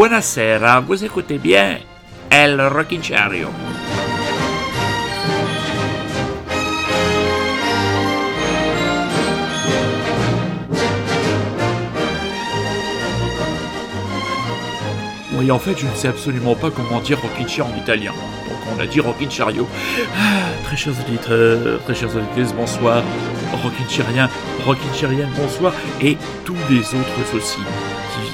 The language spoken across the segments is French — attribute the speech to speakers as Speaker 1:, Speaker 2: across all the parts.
Speaker 1: buonasera, vous écoutez bien El Rockinchario. Oui, en fait, je ne sais absolument pas comment dire Rockinchair en italien. Donc on a dit Rockinchario. Ah, très chers auditeurs, très chers auditeurs, bonsoir. Rockinchariens, Rockinchariennes, bonsoir. Et tous les autres aussi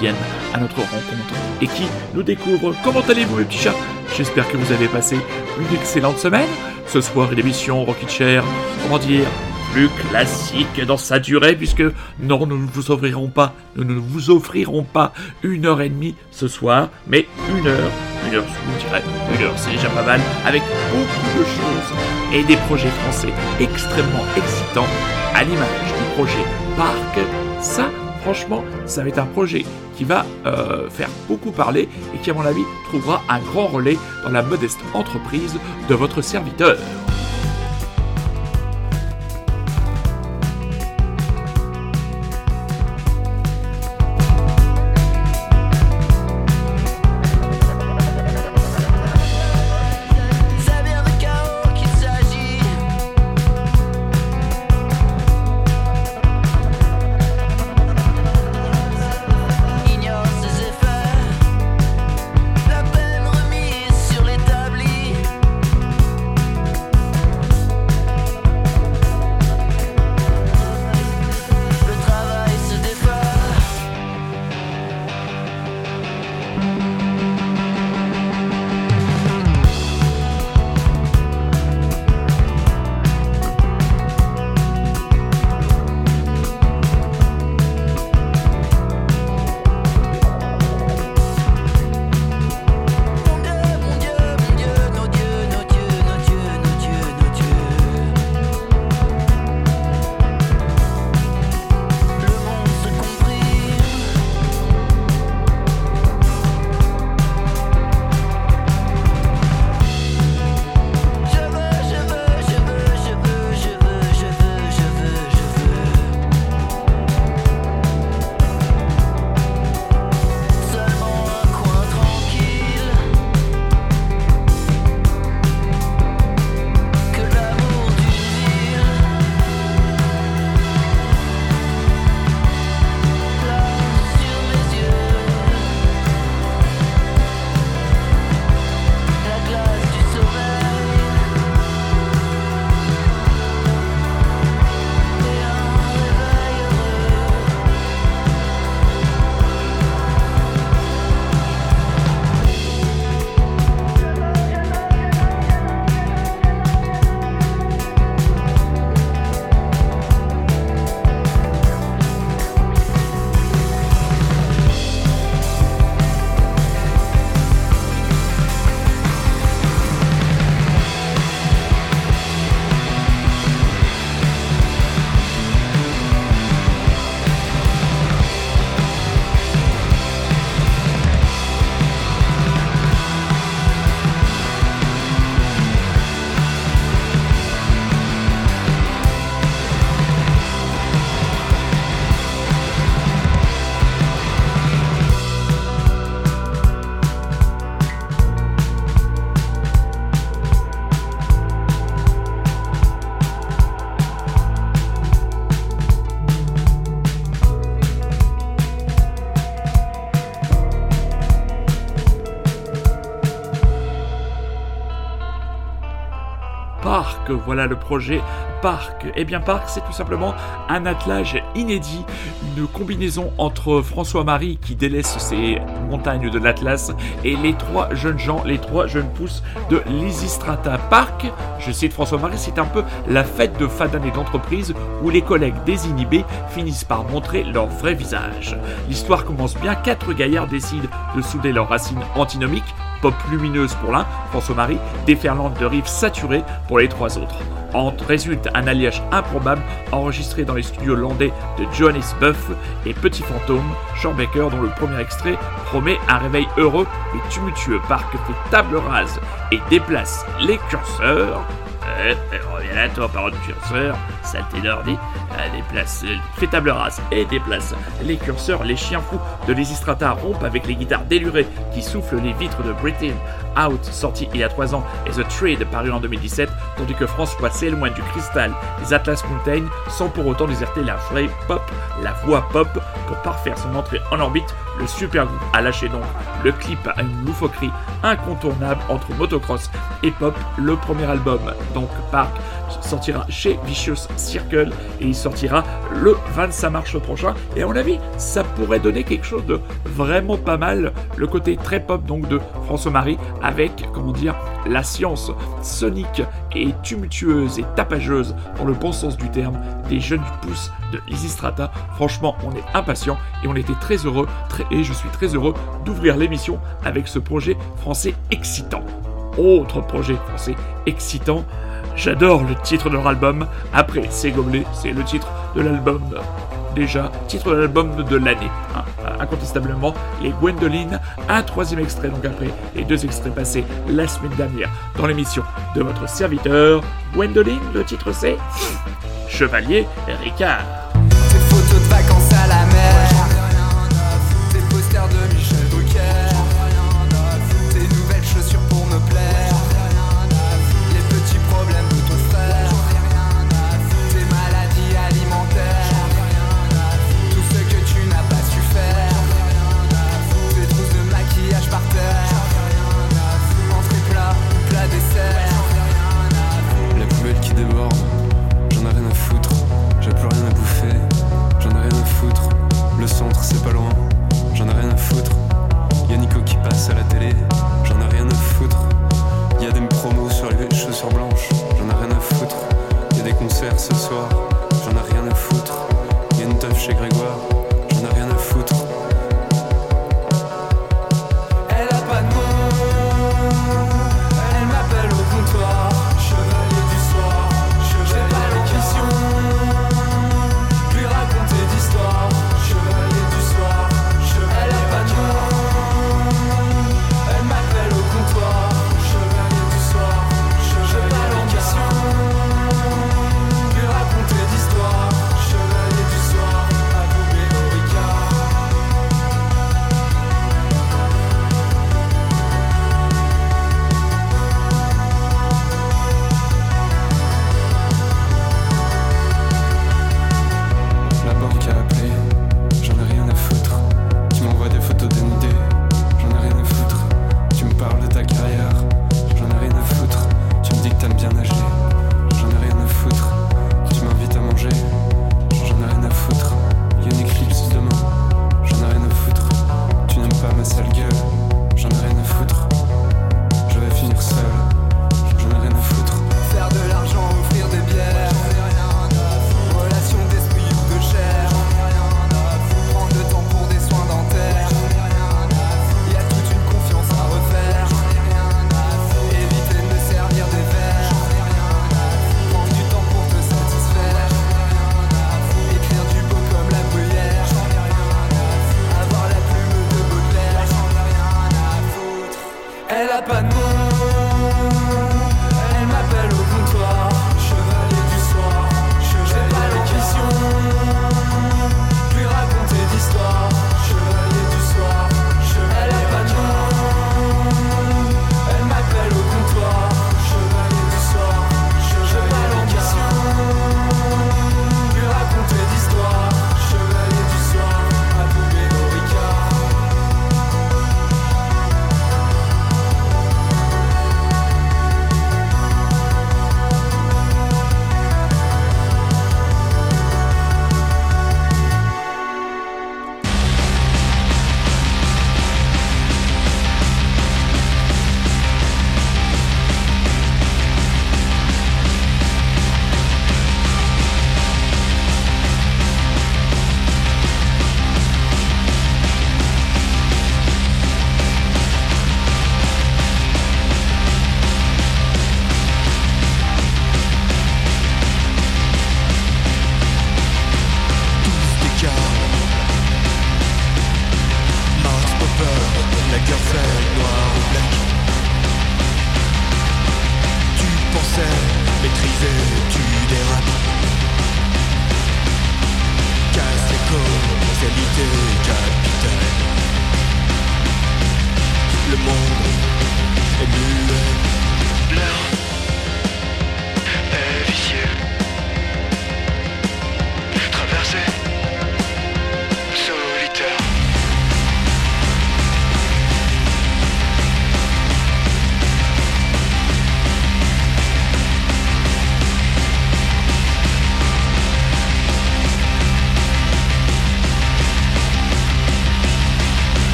Speaker 1: viennent à notre rencontre et qui nous découvrent. Comment allez-vous, mes petits chats J'espère que vous avez passé une excellente semaine. Ce soir, une émission Rockin' Chair, comment dire, plus classique dans sa durée, puisque non, nous ne vous offrirons pas, nous ne vous offrirons pas une heure et demie ce soir, mais une heure, une heure, je dirais, une heure, c'est déjà pas mal, avec beaucoup de choses et des projets français extrêmement excitants, à l'image du projet Parc. Ça, franchement, ça va être un projet qui va euh, faire beaucoup parler et qui, à mon avis, trouvera un grand relais dans la modeste entreprise de votre serviteur. Voilà le projet Parc. Eh bien Parc, c'est tout simplement un attelage inédit, une combinaison entre François-Marie qui délaisse ses montagnes de l'Atlas et les trois jeunes gens, les trois jeunes pousses de l'Isistrata Parc. Je cite François-Marie, c'est un peu la fête de fin d'année d'entreprise où les collègues désinhibés finissent par montrer leur vrai visage. L'histoire commence bien, quatre gaillards décident de souder leurs racines antinomiques pop lumineuse pour l'un, François-Marie, déferlante de rives saturées pour les trois autres. En résulte un alliage improbable enregistré dans les studios landais de Johannes Buff et Petit Fantôme, Sean Baker dont le premier extrait promet un réveil heureux et tumultueux parc fait table rase et déplace les curseurs. Eh, reviens là toi, parole de curseur, saleté d'ordi.
Speaker 2: Déplace, euh, fait table et déplace les curseurs, les chiens fous de Lysistrata rompent avec les guitares délurées qui soufflent les vitres de Britain Out, sorti il y a 3 ans, et The Trade, paru en 2017, tandis que François s'éloigne du cristal des Atlas Mountain sans pour autant déserter la vraie pop, la voix pop, pour parfaire son entrée en orbite, le super groupe a lâché donc le clip à une loufoquerie incontournable entre motocross et pop, le premier album, donc Park, sortira chez Vicious Circle et il sortira le 25 mars prochain. Et à mon avis, ça pourrait donner quelque chose de vraiment pas mal. Le côté très pop donc de François-Marie avec, comment dire, la science sonique et tumultueuse et tapageuse dans le bon sens du terme des jeunes pousses de Lysistrata. Franchement, on est impatient et on était très heureux très, et je suis très heureux d'ouvrir l'émission avec ce projet français excitant. Autre projet français excitant, J'adore le titre de leur album. Après, c'est Gobelet, c'est le titre de l'album. Déjà, titre de l'album de l'année. hein. Incontestablement, les Gwendoline. Un troisième extrait, donc après les deux extraits passés la semaine dernière dans l'émission de votre serviteur. Gwendoline, le titre c'est Chevalier Ricard.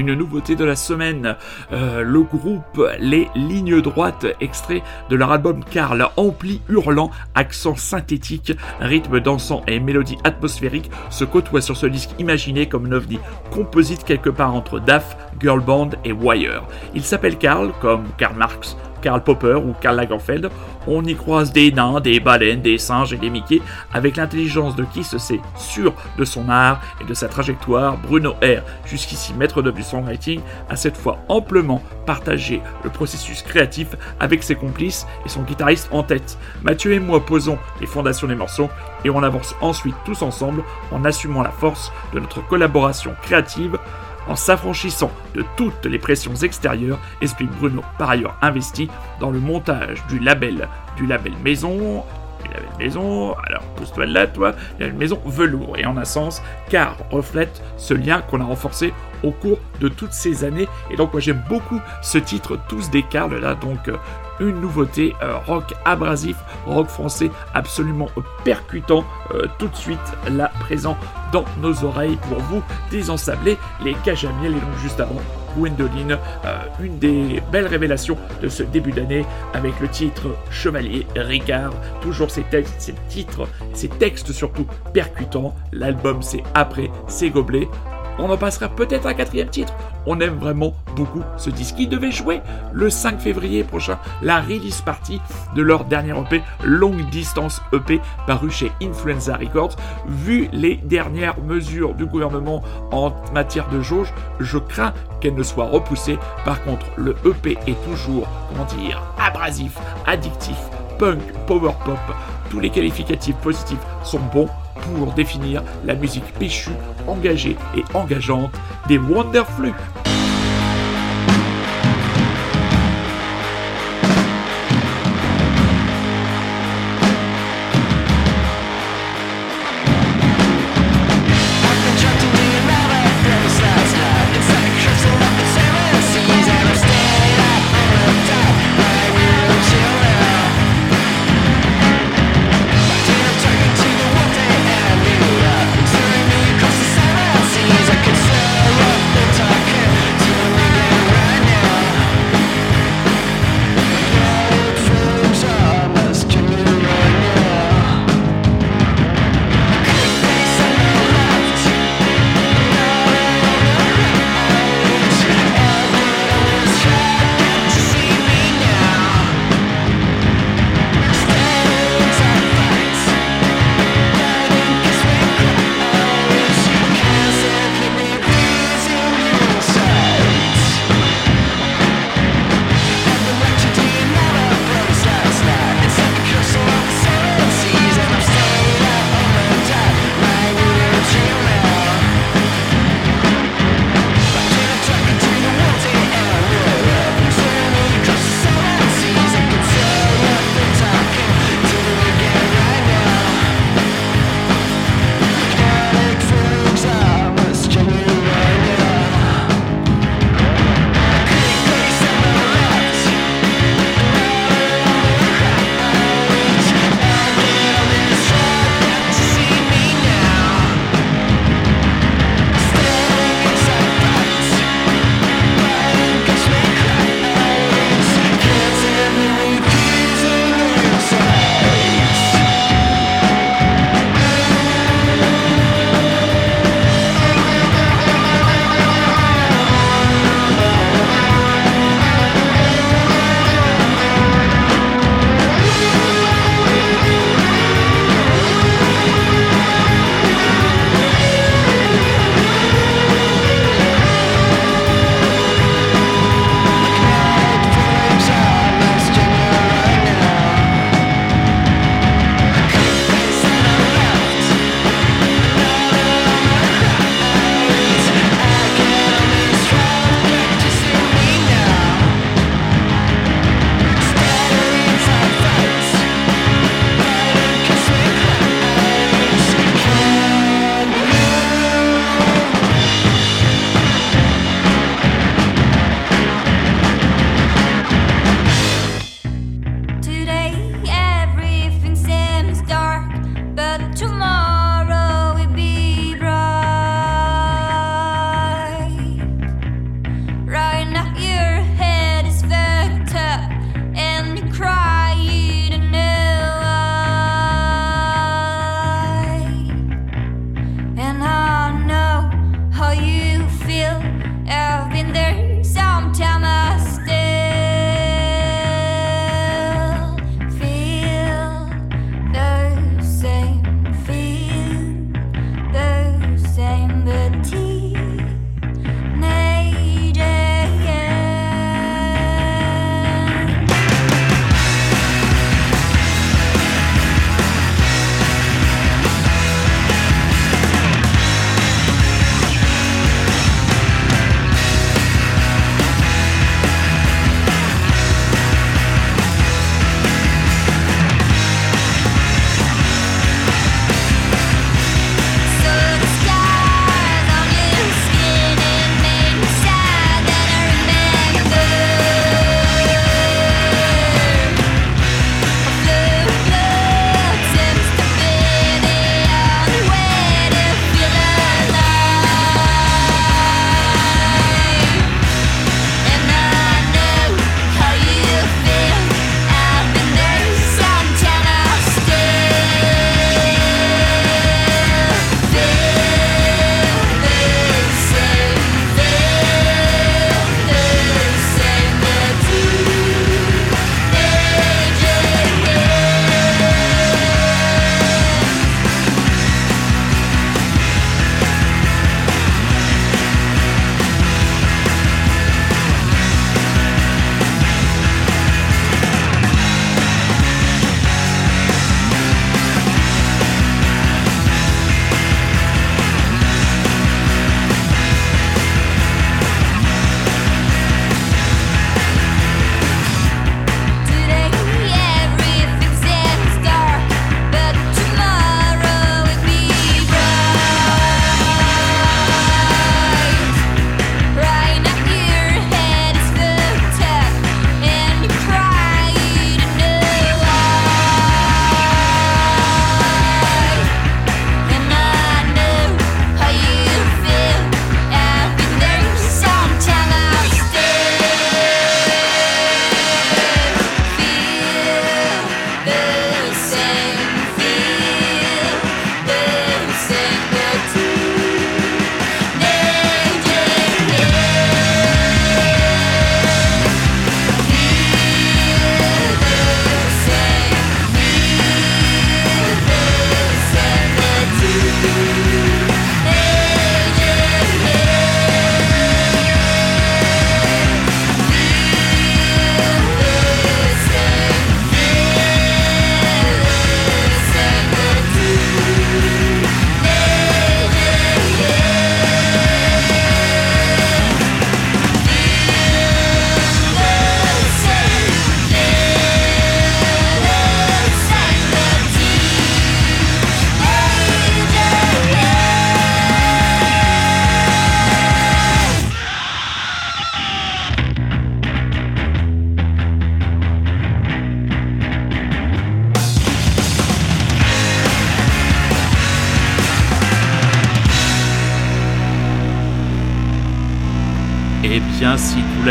Speaker 3: Une
Speaker 1: nouveauté de la semaine, euh, le groupe Les Lignes Droites, extrait de leur album Karl, ampli, hurlant, accent synthétique, rythme dansant et mélodie atmosphérique se côtoient sur ce disque imaginé comme un ovni composite quelque part entre DAF, Girl Band et Wire. Il s'appelle Karl, comme Karl Marx, Karl Popper ou Karl Lagerfeld, on y croise des nains, des baleines, des singes et des Mickey, avec l'intelligence de qui se sait sûr de son art et de sa trajectoire, Bruno R, jusqu'ici maître d'œuvre du songwriting, a cette fois amplement partagé le processus créatif avec ses complices et son guitariste en tête. Mathieu et moi posons les fondations des morceaux et on avance ensuite tous ensemble en assumant la force de notre collaboration créative en s'affranchissant de toutes les pressions extérieures, explique Bruno, par ailleurs investi dans le montage du label, du label maison, maison, alors pousse-toi là, toi, du label maison velours, et en un sens, car reflète ce lien qu'on a renforcé au cours de toutes ces années, et donc moi j'aime beaucoup ce titre, tous des Carl, là, donc euh, une nouveauté euh, rock abrasif, rock français absolument percutant, euh, tout de suite là présent dans nos oreilles pour vous désensabler les cajamiels et juste avant Gwendoline, euh, une des belles révélations de ce début d'année avec le titre Chevalier Ricard, toujours ces textes, ces titres, ces textes surtout percutants, l'album c'est après, c'est gobelet, on en passera peut-être un quatrième titre. On aime vraiment beaucoup ce disque. Ils devaient jouer le 5 février prochain la release party de leur dernier EP, Longue Distance EP, paru chez Influenza Records. Vu les dernières mesures du gouvernement en matière de jauge, je crains qu'elle ne soit repoussée. Par contre, le EP est toujours, comment dire, abrasif, addictif, punk, power pop. Tous les qualificatifs positifs sont bons pour définir la musique péchue, engagée et engageante des Wonderflux.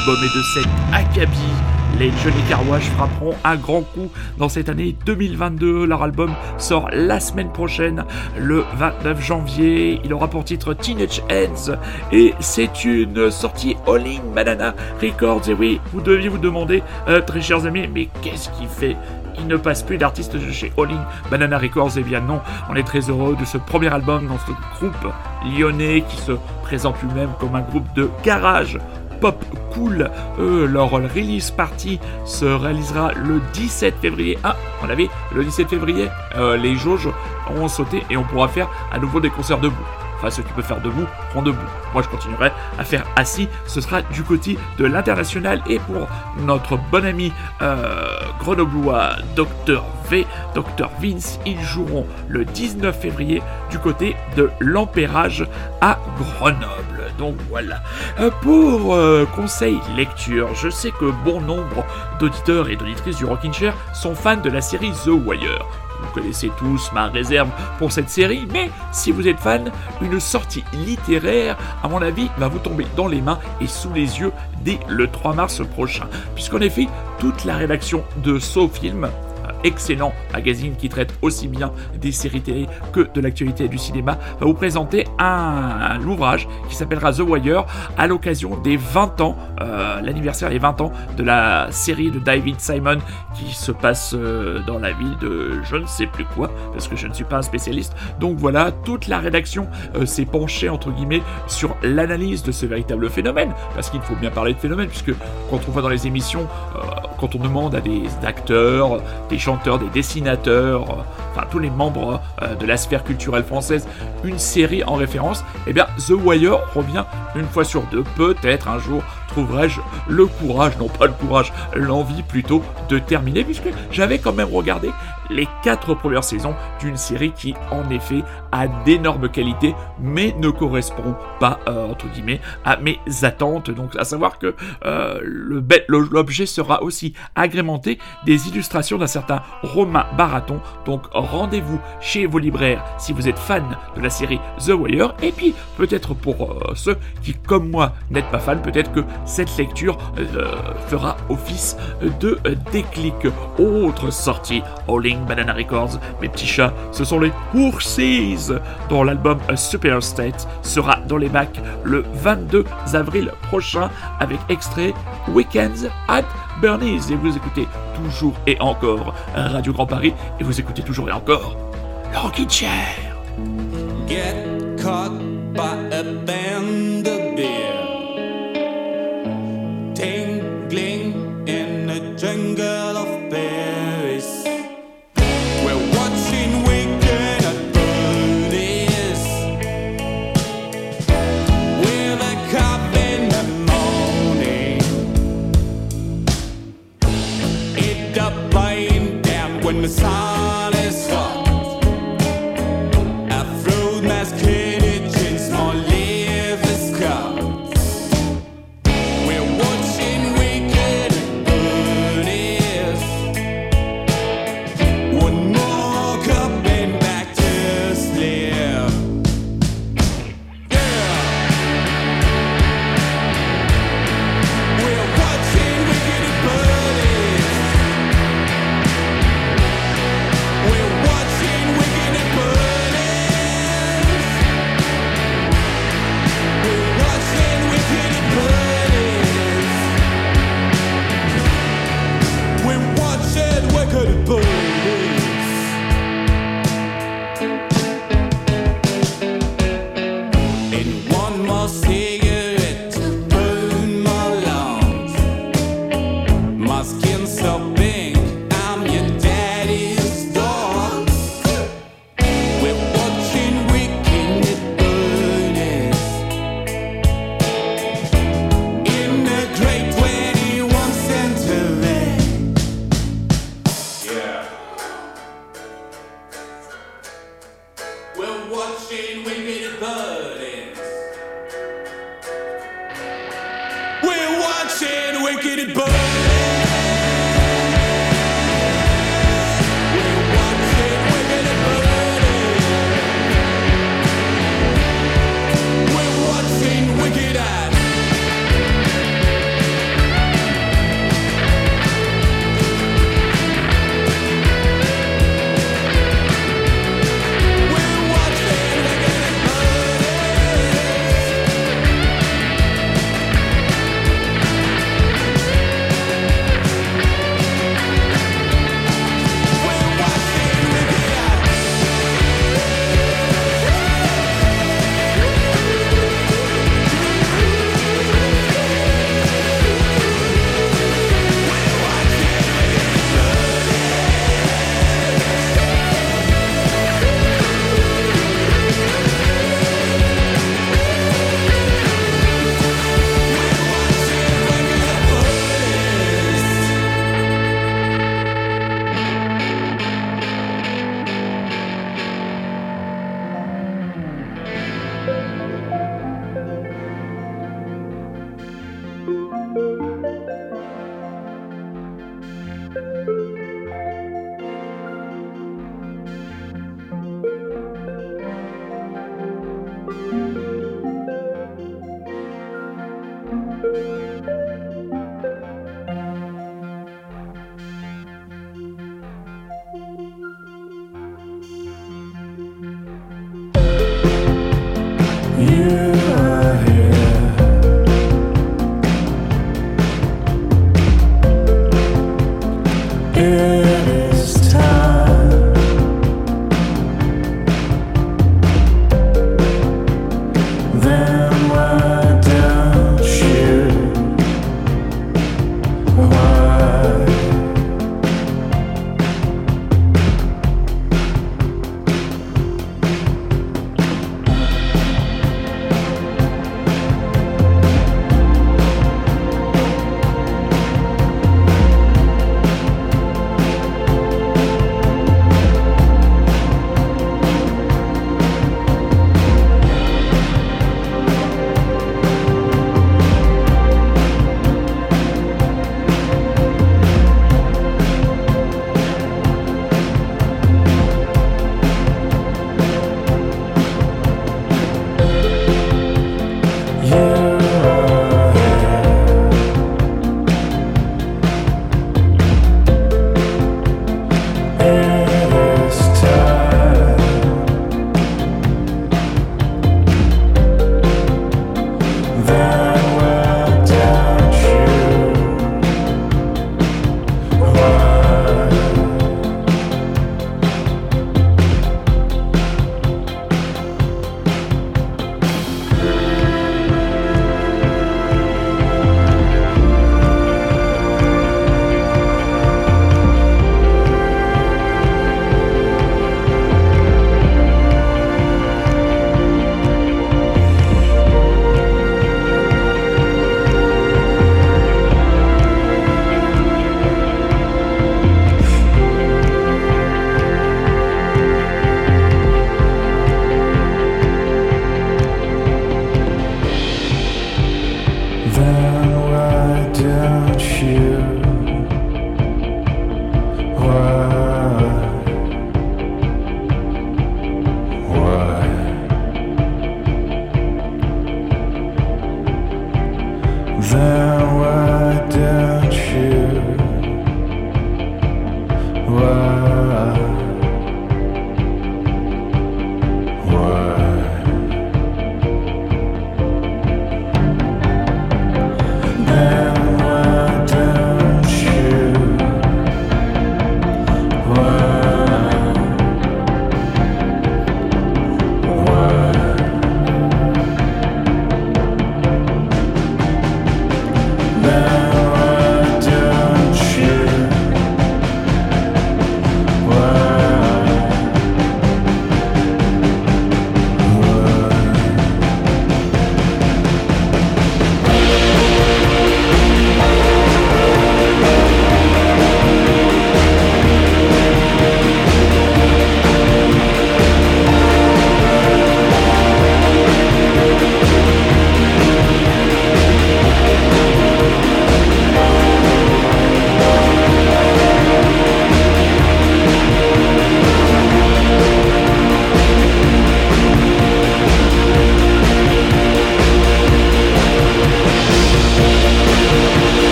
Speaker 1: L'album est de cet acabit. Les Johnny Carwash frapperont un grand coup dans cette année 2022. Leur album sort la semaine prochaine, le 29 janvier. Il aura pour titre Teenage Ends et c'est une sortie all-in Banana Records. Et oui, vous deviez vous demander, euh, très chers amis, mais qu'est-ce qui fait? Il ne passe plus d'artistes chez All In Banana Records, eh bien non, on est très heureux de ce premier album dans ce groupe lyonnais qui se présente lui-même comme un groupe de garage pop cool. Euh, leur release party se réalisera le 17 février. Ah, on avait le 17 février, euh, les jauges auront sauté et on pourra faire à nouveau des concerts debout. Enfin, ce que tu peux faire debout, prends debout. Moi, je continuerai à faire assis. Ce sera du côté de l'international. Et pour notre bon ami euh, grenoblois Dr V, Dr Vince, ils joueront le 19 février du côté de l'Empérage à Grenoble. Donc voilà. Euh, pour euh, conseil lecture, je sais que bon nombre d'auditeurs et d'auditrices du Rockin' Chair sont fans de la série The Wire. Vous connaissez tous ma réserve pour cette série, mais si vous êtes fan, une sortie littéraire, à mon avis, va vous tomber dans les mains et sous les yeux dès le 3 mars prochain. Puisqu'en effet, toute la rédaction de SoFilm excellent magazine qui traite aussi bien des séries télé que de l'actualité du cinéma, va vous présenter un, ouvrage qui s'appellera The Wire à l'occasion des 20 ans, euh, l'anniversaire des 20 ans de la série de David Simon qui se passe euh, dans la ville de je ne sais plus quoi, parce que je ne suis pas un spécialiste. Donc voilà, toute la rédaction euh, s'est penchée entre guillemets sur l'analyse de ce véritable phénomène, parce qu'il faut bien parler de phénomène, puisque quand on voit dans les émissions, quand on demande à des acteurs, des chanteurs, des dessinateurs, euh, enfin tous les membres euh, de la sphère culturelle française, une série en référence, eh bien The Wire revient une fois sur deux. Peut-être un jour trouverai-je le courage, non pas le courage, l'envie plutôt de terminer, puisque j'avais quand même regardé les quatre premières saisons d'une série qui en effet a d'énormes qualités, mais ne correspond pas euh, entre guillemets à mes attentes. Donc à savoir que euh, l'objet sera aussi agrémenté des illustrations d'un certain Romain Baraton. Donc rendez-vous chez vos libraires si vous êtes fan de la série The Wire. Et puis peut-être pour euh, ceux qui comme moi n'êtes pas fan, peut-être que cette lecture fera office de déclic. Autre sortie, Banana Records, mes petits chats, ce sont les Oursies, dont l'album A Super State sera dans les bacs le 22 avril prochain avec extrait Weekends at Bernie's. Et vous écoutez toujours et encore Radio Grand Paris, et vous écoutez toujours et encore le Rockin' Chair.
Speaker 4: get caught by a down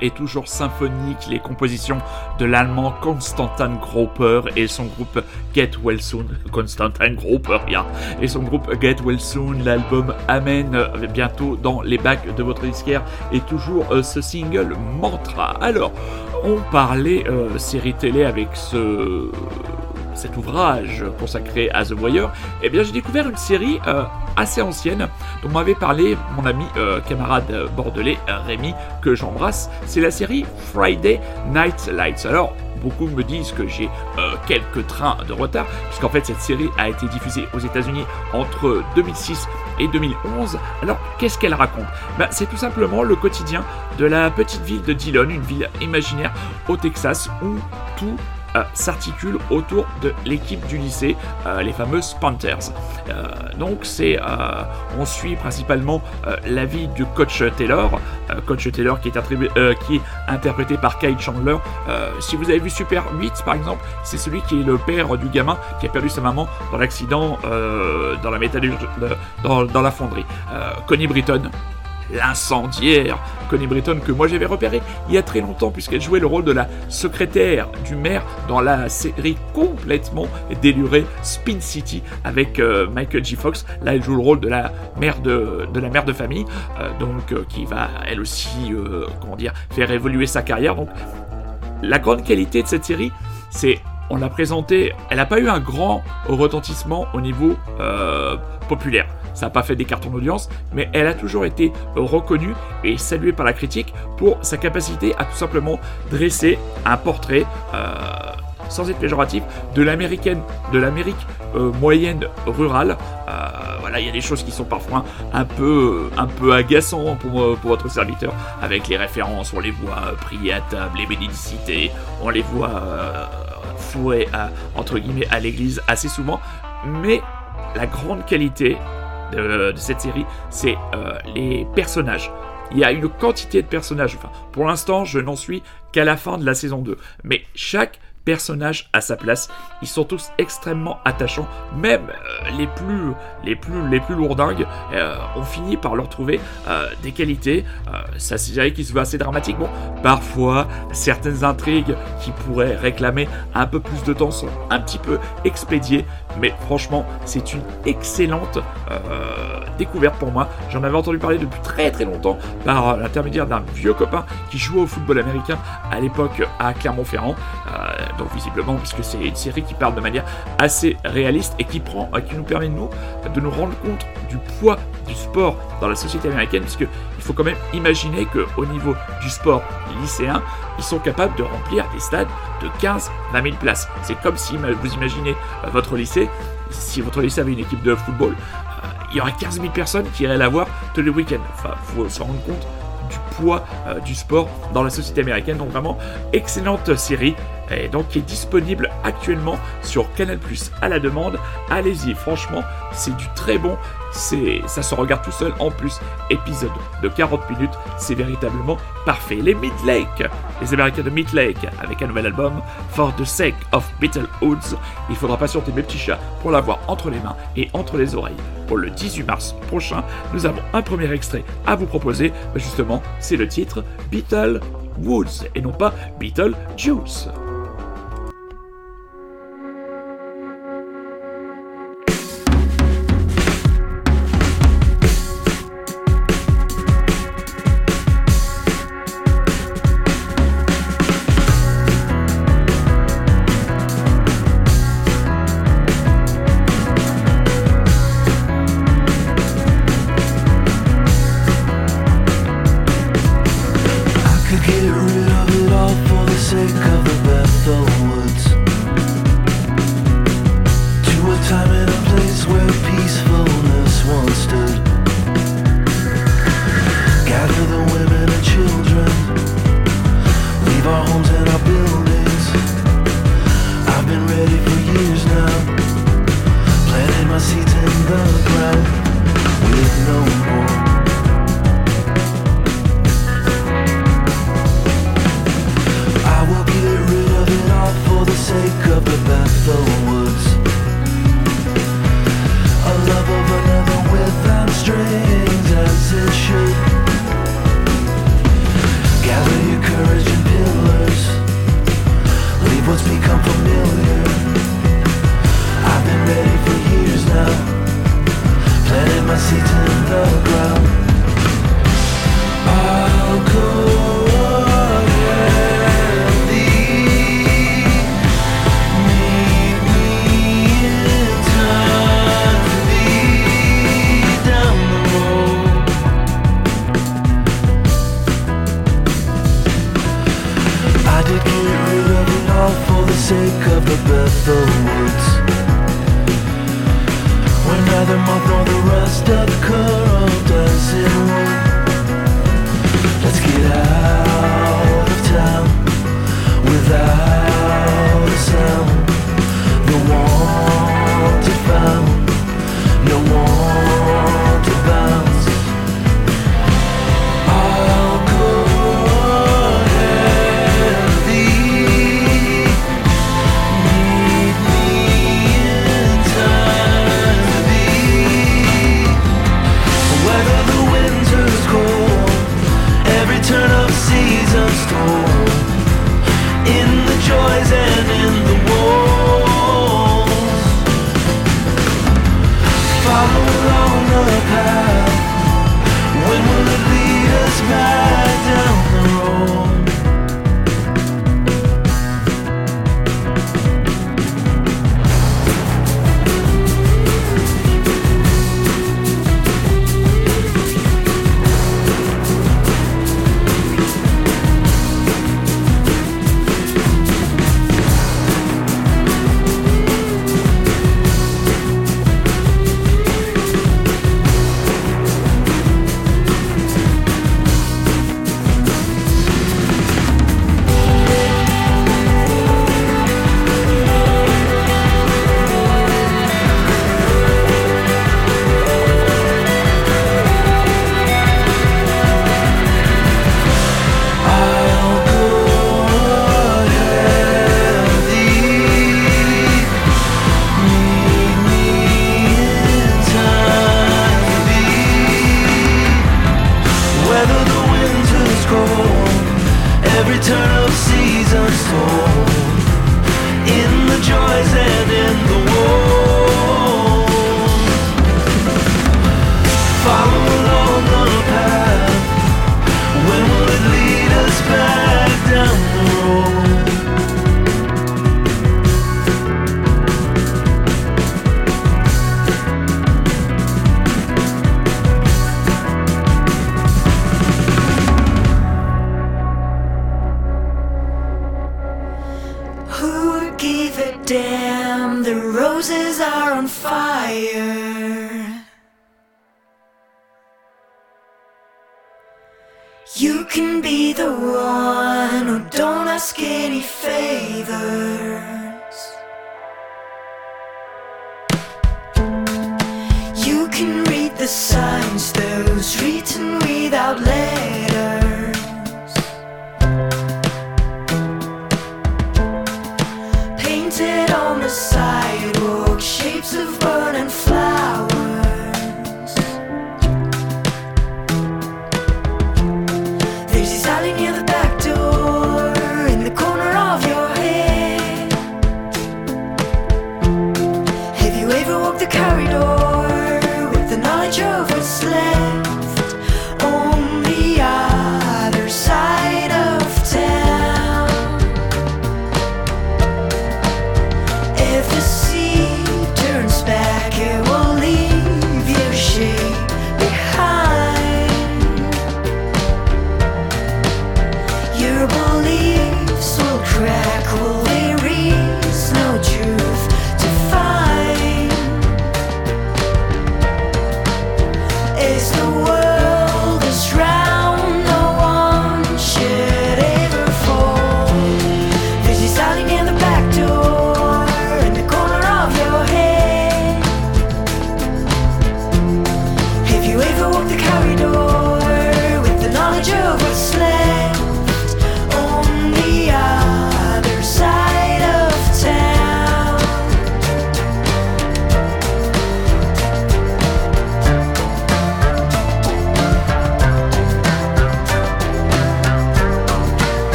Speaker 5: et toujours symphonique les compositions de l'allemand Konstantin Groper et son groupe Get Well Soon. Konstantin Groper, bien. Et son groupe Get Well Soon, l'album Amen, euh, bientôt dans les bacs de votre disquaire. Et toujours euh, ce single Mantra. Alors, on parlait euh, série télé avec ce
Speaker 1: cet ouvrage consacré à The Voyeur, eh bien j'ai découvert une série euh, assez ancienne dont m'avait parlé mon ami euh, camarade bordelais euh, Rémi que j'embrasse. C'est la série Friday Night Lights. Alors beaucoup me disent que j'ai quelques trains de retard, puisqu'en fait cette série a été diffusée aux États-Unis entre 2006 et 2011. Alors qu'est-ce qu'elle raconte? Ben, C'est tout simplement le quotidien de la petite ville de Dillon, une ville imaginaire au Texas où tout euh, s'articule autour de l'équipe du lycée, euh, les fameuses Panthers. Euh, donc c'est, on suit principalement la vie du coach Taylor, coach Taylor qui est, interprété par Kyle Chandler. Si vous avez vu Super 8 par exemple, c'est celui qui est le père du gamin qui a perdu sa maman dans l'accident dans la métallurgie, dans, dans la fonderie. Connie Britton, l'incendiaire Connie Britton que moi j'avais repéré il y a très longtemps puisqu'elle jouait le rôle de la secrétaire du maire dans la série complètement délurée Spin City avec euh, Michael J. Fox. Là elle joue le rôle de la mère de, de la mère de famille euh, donc euh, qui va elle aussi comment dire faire évoluer sa carrière donc la grande qualité de cette série c'est on l'a présentée, elle n'a pas eu un grand retentissement au niveau populaire. Ça n'a pas fait des cartons d'audience, mais elle a toujours été reconnue et saluée par la critique pour sa capacité à tout simplement dresser un portrait, euh, sans être péjoratif, de l'américaine, de l'Amérique euh, moyenne rurale. Euh, voilà, il y a des choses qui sont parfois un peu, un peu agaçantes pour, pour votre serviteur, avec les références, on les voit prier à table, les bénédicités, on les voit euh, à, entre guillemets à l'église assez souvent, mais la grande qualité de, cette série, c'est euh, les personnages. Il y a une quantité de personnages. Enfin, pour l'instant, je n'en suis qu'à la fin de la saison 2. Mais chaque personnage à sa place, ils sont tous extrêmement attachants. Même euh, les plus, les plus, les plus lourdingues, euh, on finit par leur trouver euh, des qualités. Ça, c'est vrai qui se veut assez dramatique. Bon, parfois, certaines intrigues qui pourraient réclamer un peu plus de temps sont un petit peu expédiées. Mais franchement, c'est une excellente euh, découverte pour moi. J'en avais entendu parler depuis très très longtemps par l'intermédiaire d'un vieux copain qui jouait au football américain à l'époque à Clermont-Ferrand. Euh, donc visiblement, puisque c'est une série qui parle de manière assez réaliste et qui prend, euh, qui nous permet de nous de nous rendre compte du poids du sport dans la société américaine, puisque il faut quand même imaginer que au niveau du sport lycéen, ils sont capables de remplir des stades de 15-20 000 places. C'est comme si vous imaginez euh, votre lycée, si votre lycée avait une équipe de football, euh, il y aurait 15 000 personnes qui iraient la voir tous les week-ends. Enfin, faut se rendre compte du poids euh, du sport dans la société américaine. Donc vraiment, excellente série. Et donc qui est disponible actuellement sur Canal Plus à la demande. Allez-y, franchement, c'est du très bon. C'est, ça se regarde tout seul. En plus, épisode de 40 minutes, c'est véritablement parfait. Les Midlake, les Américains de Midlake, avec un nouvel album, For the Sake of Beetle Woods. Il faudra patienter mes petits chats pour l'avoir entre les mains et entre les oreilles. Pour le 18 mars prochain, nous avons un premier extrait à vous proposer. Justement, c'est le titre Beetle Woods et non pas Beetle Juice.
Speaker 6: Sidewalk, shapes of burning flowers.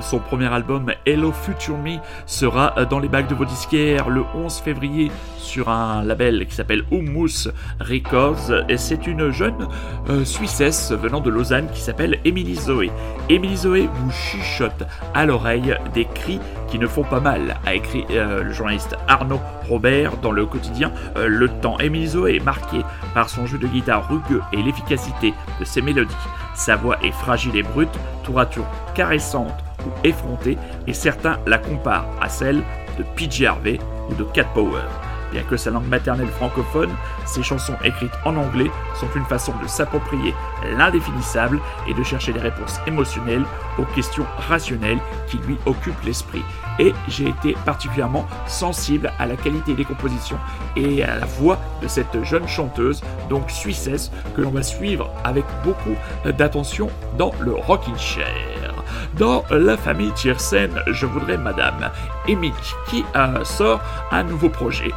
Speaker 1: Son premier album, Hello Future Me, sera euh, dans les bacs de vos disquaires le 11 février sur un label qui s'appelle Humus Records. Et c'est une jeune euh, Suissesse venant de Lausanne qui s'appelle Émilie Zoé. Émilie Zoé vous chuchote à l'oreille des cris qui ne font pas mal, a écrit euh, le journaliste Arnaud Robert dans le quotidien Le Temps. Émilie Zoé est marquée par son jeu de guitare rugueux et l'efficacité de ses mélodies. Sa voix est fragile et brute, tour à tour caressante ou effrontée, et certains la comparent à celle de PJ Harvey ou de Cat Power. Bien que sa langue maternelle francophone, ses chansons écrites en anglais sont une façon de s'approprier l'indéfinissable et de chercher des réponses émotionnelles aux questions rationnelles qui lui occupent l'esprit. Et j'ai été particulièrement sensible à la qualité des compositions et à la voix de cette jeune chanteuse, donc suissesse, que l'on va suivre avec beaucoup d'attention dans le Rockin' Chair. Dans la famille Tiersen, je voudrais Madame Émilie qui sort un nouveau projet,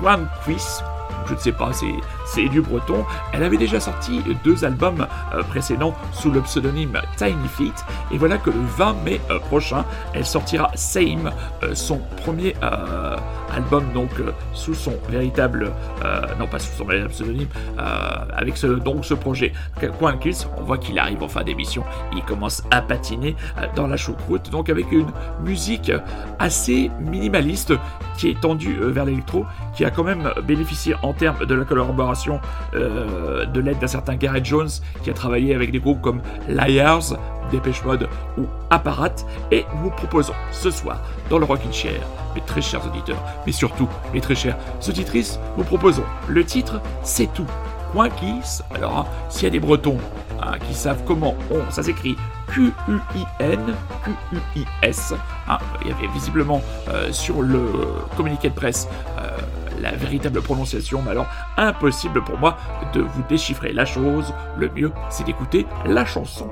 Speaker 1: Quan Quiz. Je ne sais pas, c'est, c'est du breton. Elle avait déjà sorti deux albums euh, précédents sous le pseudonyme Tiny Feet. Et voilà que le 20 mai euh, prochain, elle sortira Same, euh, son premier album donc sous son véritable, non pas sous son véritable pseudonyme, avec ce, donc ce projet Quan Kiss. On voit qu'il arrive en fin d'émission, il commence à patiner dans la choucroute, donc avec une musique assez minimaliste qui est tendue vers l'électro, qui a quand même bénéficié en termes de la collaboration euh, de l'aide d'un certain Gareth Jones, qui a travaillé avec des groupes comme Liars, Dépêche Mode ou Apparat, et nous proposons ce soir dans le Rockin' Chair, mes très chers auditeurs, mais surtout mes très chères auditrices, nous proposons le titre C'est tout. Kiss, alors hein, s'il y a des Bretons hein, qui savent comment on, ça s'écrit Q-U-I-N, Q-U-I-S, hein, il y avait visiblement euh, sur le communiqué de presse euh, la véritable prononciation, mais alors impossible pour moi de vous déchiffrer la chose, le mieux c'est d'écouter la chanson.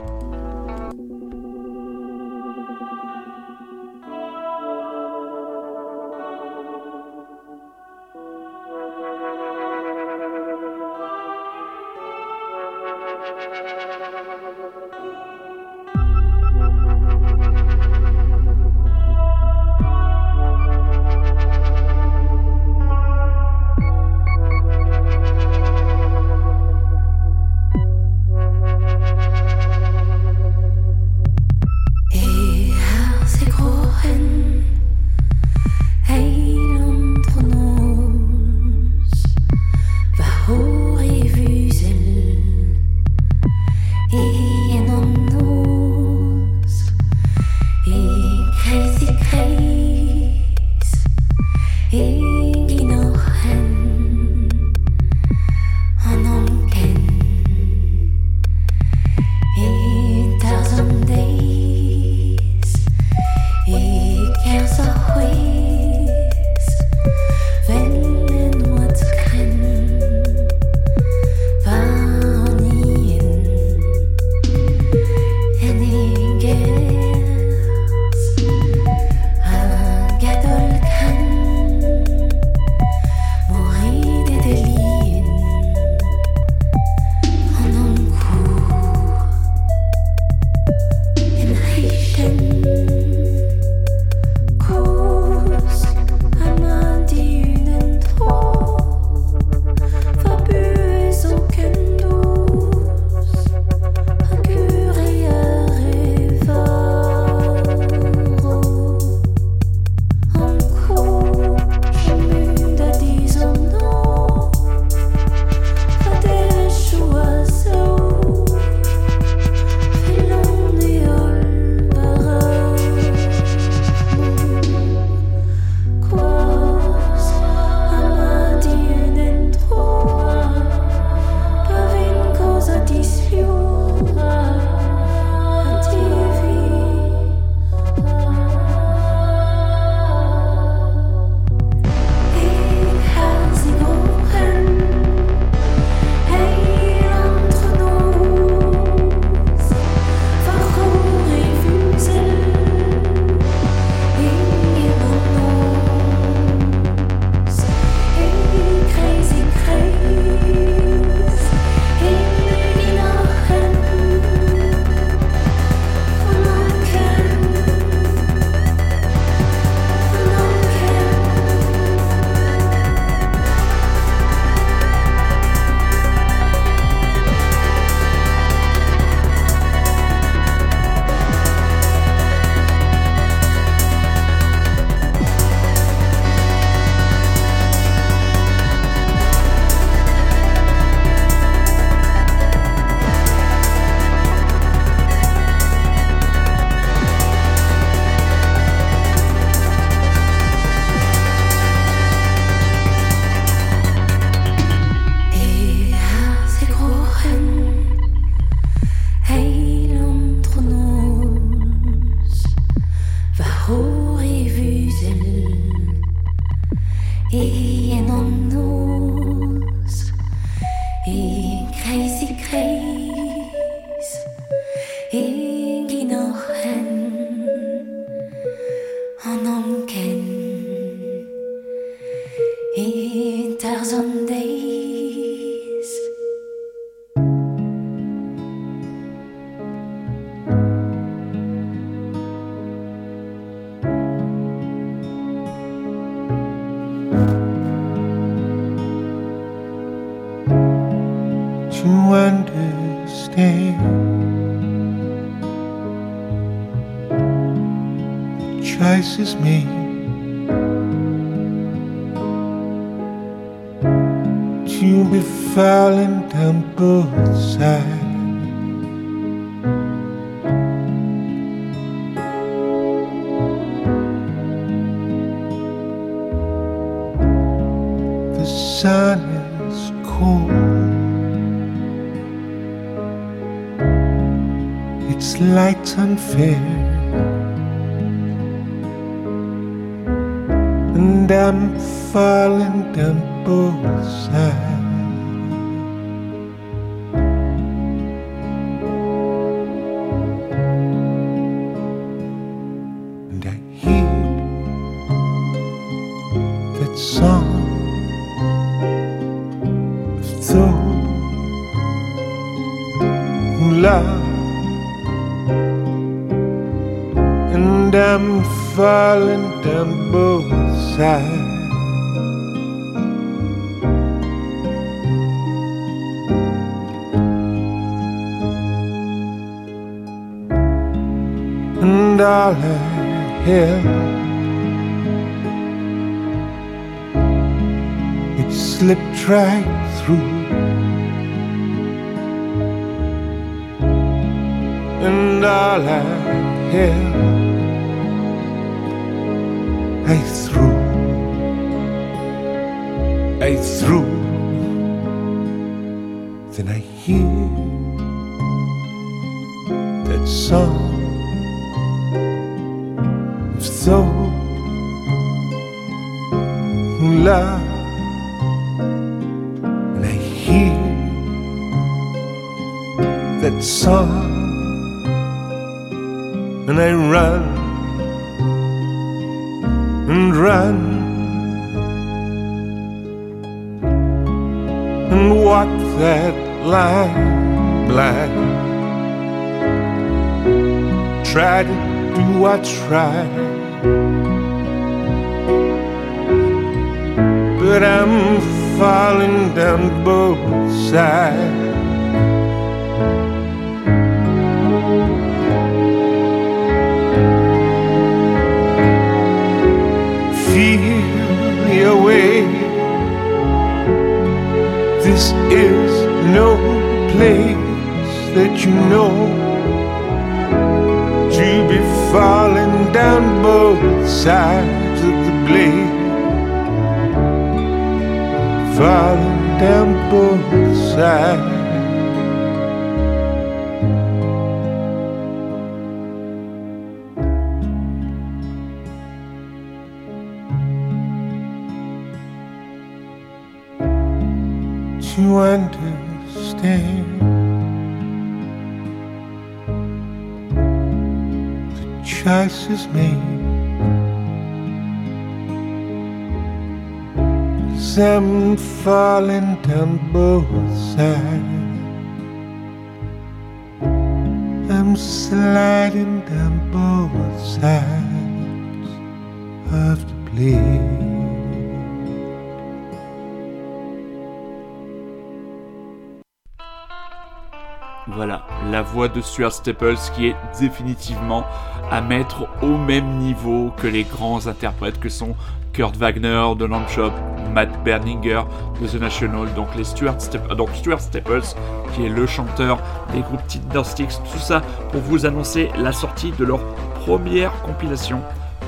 Speaker 7: Choices made to be falling down both sides. The sun is cold. Its light's unfair. Right through. And all I have, I threw, I threw. Then I hear that song of who love, that song, and I run and run and walk that line blind. Try to do what's right, but I'm falling down both sides. Feel your way. This is no place that you know to be falling down both sides of the blade. Falling down both sides. Falling down both sides. I'm sliding down both sides of the.
Speaker 1: Voilà, la voix de Stuart Staples qui est définitivement à mettre au même niveau que les grands interprètes que sont Kurt Wagner de Landshop, Matt Berninger de The National, donc les Stuart, Stap- donc Stuart Staples qui est le chanteur des groupes Tindersticks, tout ça pour vous annoncer la sortie de leur première compilation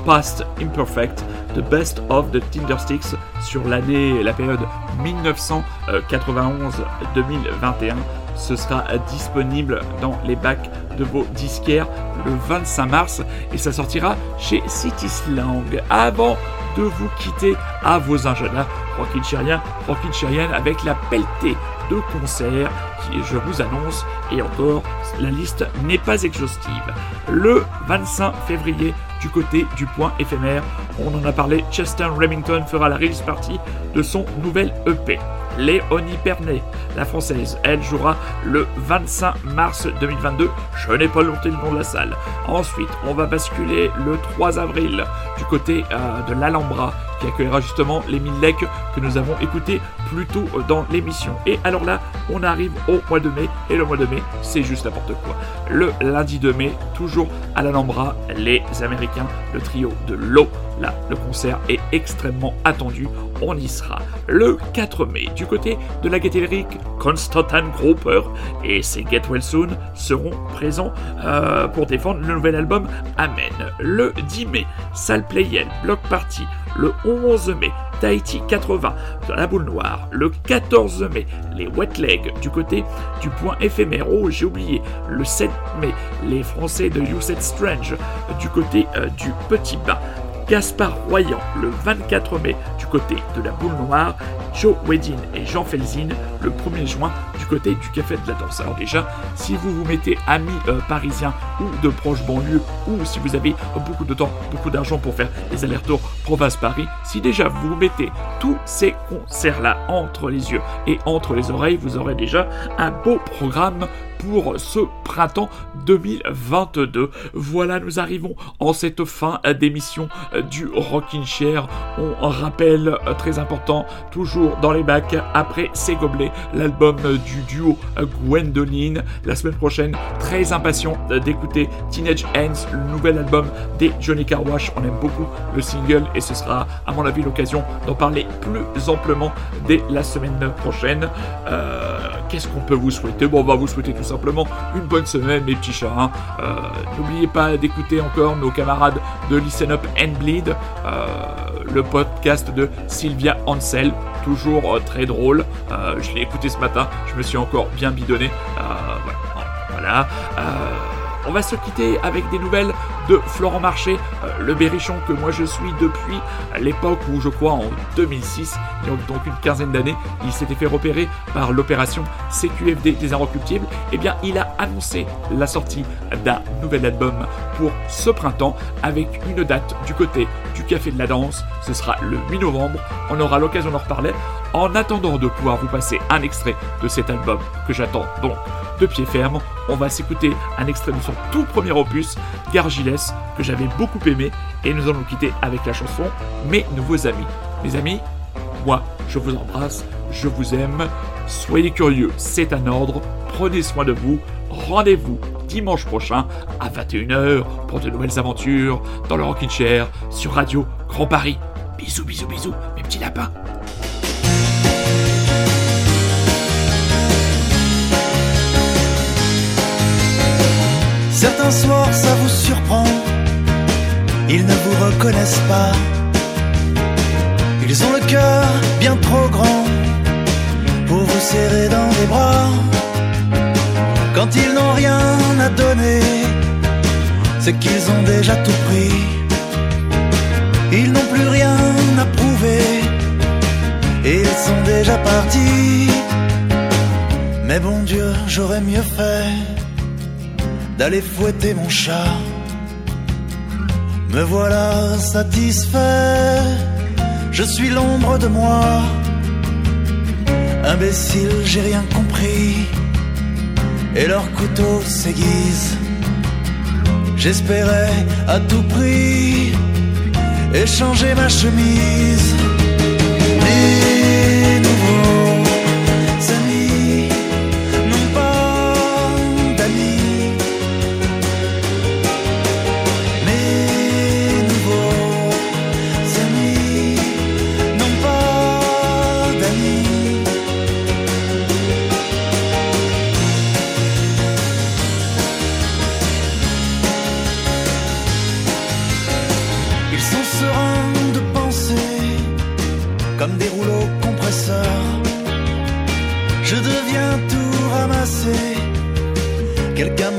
Speaker 1: Past Imperfect, The Best of the Tindersticks sur l'année, la période 1991-2021, ce sera disponible dans les bacs de vos disquaires le 25 mars et ça sortira chez City Slang. Avant de vous quitter à vos agendas, Rockin' Chérien, Rockin' Chérienne avec la pelletée de concerts qui, je vous annonce, et encore, la liste n'est pas exhaustive. Le 25 février, du côté du point éphémère, on en a parlé, Chester Remington fera la release party de son nouvel EP. Léonie Pernet, la française, elle jouera le 25 mars 2022. Je n'ai pas noté le nom de la salle. Ensuite, on va basculer le 3 avril du côté euh, de l'Alhambra qui accueillera justement les mille lecs que nous avons écoutés plus tôt dans l'émission. Et alors là, on arrive au mois de mai, et le mois de mai, c'est juste n'importe quoi. Le lundi de mai, toujours à l'Alhambra, les Américains, le trio de l'eau. Là, le concert est extrêmement attendu, on y sera. Le 4 mai, du côté de la gaieté lyrique, Constantin Groper et ses Get Well Soon seront présents euh, pour défendre le nouvel album Amen. Le 10 mai, Salle Playel, Block Party. Le 11 mai, Tahiti 80 dans la boule noire. Le 14 mai, les Wet Legs du côté du point éphémère. Oh, j'ai oublié. Le 7 mai, les Français de You Said Strange du côté euh, du Petit Bas. Gaspard Royan le 24 mai du côté de la boule noire, Joe Wedin et Jean Felzin le 1er juin du côté du Café de la Danse. Alors déjà, si vous vous mettez amis euh, parisiens ou de proches banlieues, ou si vous avez beaucoup de temps, beaucoup d'argent pour faire les allers-retours province-Paris, si déjà vous mettez tous ces concerts-là entre les yeux et entre les oreilles, vous aurez déjà un beau programme pour ce printemps 2022. Voilà, nous arrivons en cette fin d'émission du Rockin' Chair. On rappelle, très important, toujours dans les bacs, après ces gobelets, l'album du duo Gwendoline. La semaine prochaine, très impatient d'écouter Teenage Ends, le nouvel album des Johnny Carwash. On aime beaucoup le single et ce sera, à mon avis, l'occasion d'en parler plus amplement dès la semaine prochaine. Euh, Qu'est-ce qu'on peut vous souhaiter? Bon, on va vous souhaiter tout simplement une bonne semaine, mes petits chats. hein. Euh, N'oubliez pas d'écouter encore nos camarades de Listen Up and Bleed, euh, le podcast de Sylvia Ansel, toujours euh, très drôle. Je l'ai écouté ce matin, je me suis encore bien bidonné. Voilà. on va se quitter avec des nouvelles de Florent Marché, euh, le berrichon que moi je suis depuis l'époque où je crois en 2006, il y a donc une quinzaine d'années, il s'était fait repérer par l'opération CQFD des Inrecuptibles, et bien il a annoncé la sortie d'un nouvel album pour ce printemps avec une date du côté du Café de la Danse, ce sera le 8 novembre, on aura l'occasion d'en reparler. En attendant de pouvoir vous passer un extrait de cet album que j'attends donc de pied ferme, on va s'écouter un extrait de son tout premier opus, Que j'avais beaucoup aimé, et nous allons quitter avec la chanson Mes nouveaux amis. Mes amis, moi, je vous embrasse, je vous aime, soyez curieux, c'est un ordre, prenez soin de vous, rendez-vous dimanche prochain à 21h pour de nouvelles aventures dans le Rockin' Chair sur Radio Grand Paris. Bisous, bisous, bisous, mes petits lapins.
Speaker 8: Certains soirs ça vous surprend, ils ne vous reconnaissent pas. Ils ont le cœur bien trop grand pour vous serrer dans les bras. Quand ils n'ont rien à donner, c'est qu'ils ont déjà tout pris. Ils n'ont plus rien à prouver et ils sont déjà partis. Mais bon Dieu, j'aurais mieux fait d'aller fouetter mon chat. Me voilà satisfait, je suis l'ombre de moi. Imbécile, j'ai rien compris, et leur couteau s'aiguise. J'espérais à tout prix échanger ma chemise. Mes nouveaux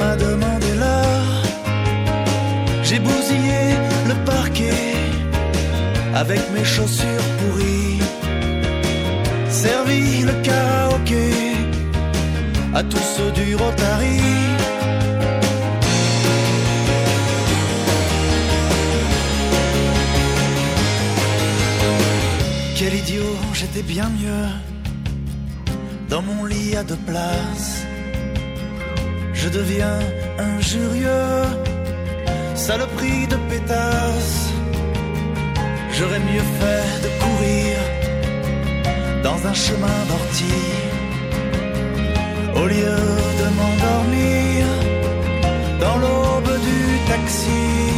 Speaker 8: m'a demandé l'heure. J'ai bousillé le parquet avec mes chaussures pourries. Servi le karaoké à tous ceux du Rotary. Quel idiot, j'étais bien mieux dans mon lit à deux places devient injurieux, saloperie de pétasse. J'aurais mieux fait de courir dans un chemin d'ortie au lieu de m'endormir dans l'aube du taxi.